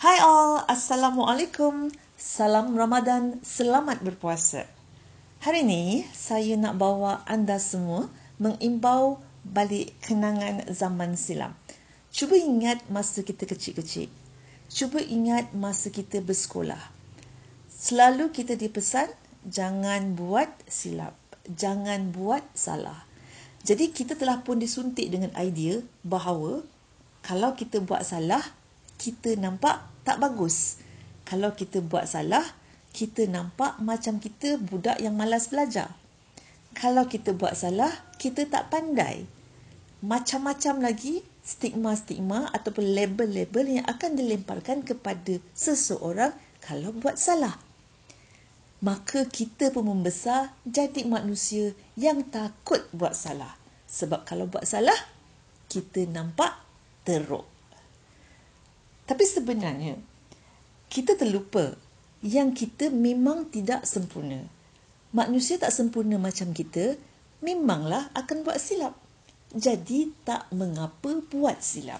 Hai all, Assalamualaikum. Salam Ramadan, selamat berpuasa. Hari ini saya nak bawa anda semua mengimbau balik kenangan zaman silam. Cuba ingat masa kita kecil-kecil. Cuba ingat masa kita bersekolah. Selalu kita dipesan jangan buat silap, jangan buat salah. Jadi kita telah pun disuntik dengan idea bahawa kalau kita buat salah, kita nampak tak bagus. Kalau kita buat salah, kita nampak macam kita budak yang malas belajar. Kalau kita buat salah, kita tak pandai. Macam-macam lagi stigma-stigma ataupun label-label yang akan dilemparkan kepada seseorang kalau buat salah. Maka kita pun membesar jadi manusia yang takut buat salah. Sebab kalau buat salah, kita nampak teruk. Tapi sebenarnya kita terlupa yang kita memang tidak sempurna. Manusia tak sempurna macam kita, memanglah akan buat silap. Jadi tak mengapa buat silap.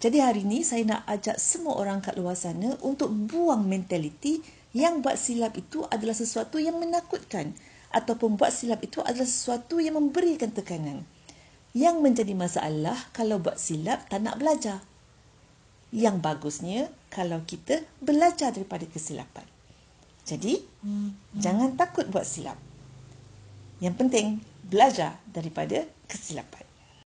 Jadi hari ini saya nak ajak semua orang kat luar sana untuk buang mentaliti yang buat silap itu adalah sesuatu yang menakutkan ataupun buat silap itu adalah sesuatu yang memberikan tekanan. Yang menjadi masalah kalau buat silap tak nak belajar. Yang bagusnya kalau kita belajar daripada kesilapan. Jadi, hmm. jangan takut buat silap. Yang penting, belajar daripada kesilapan.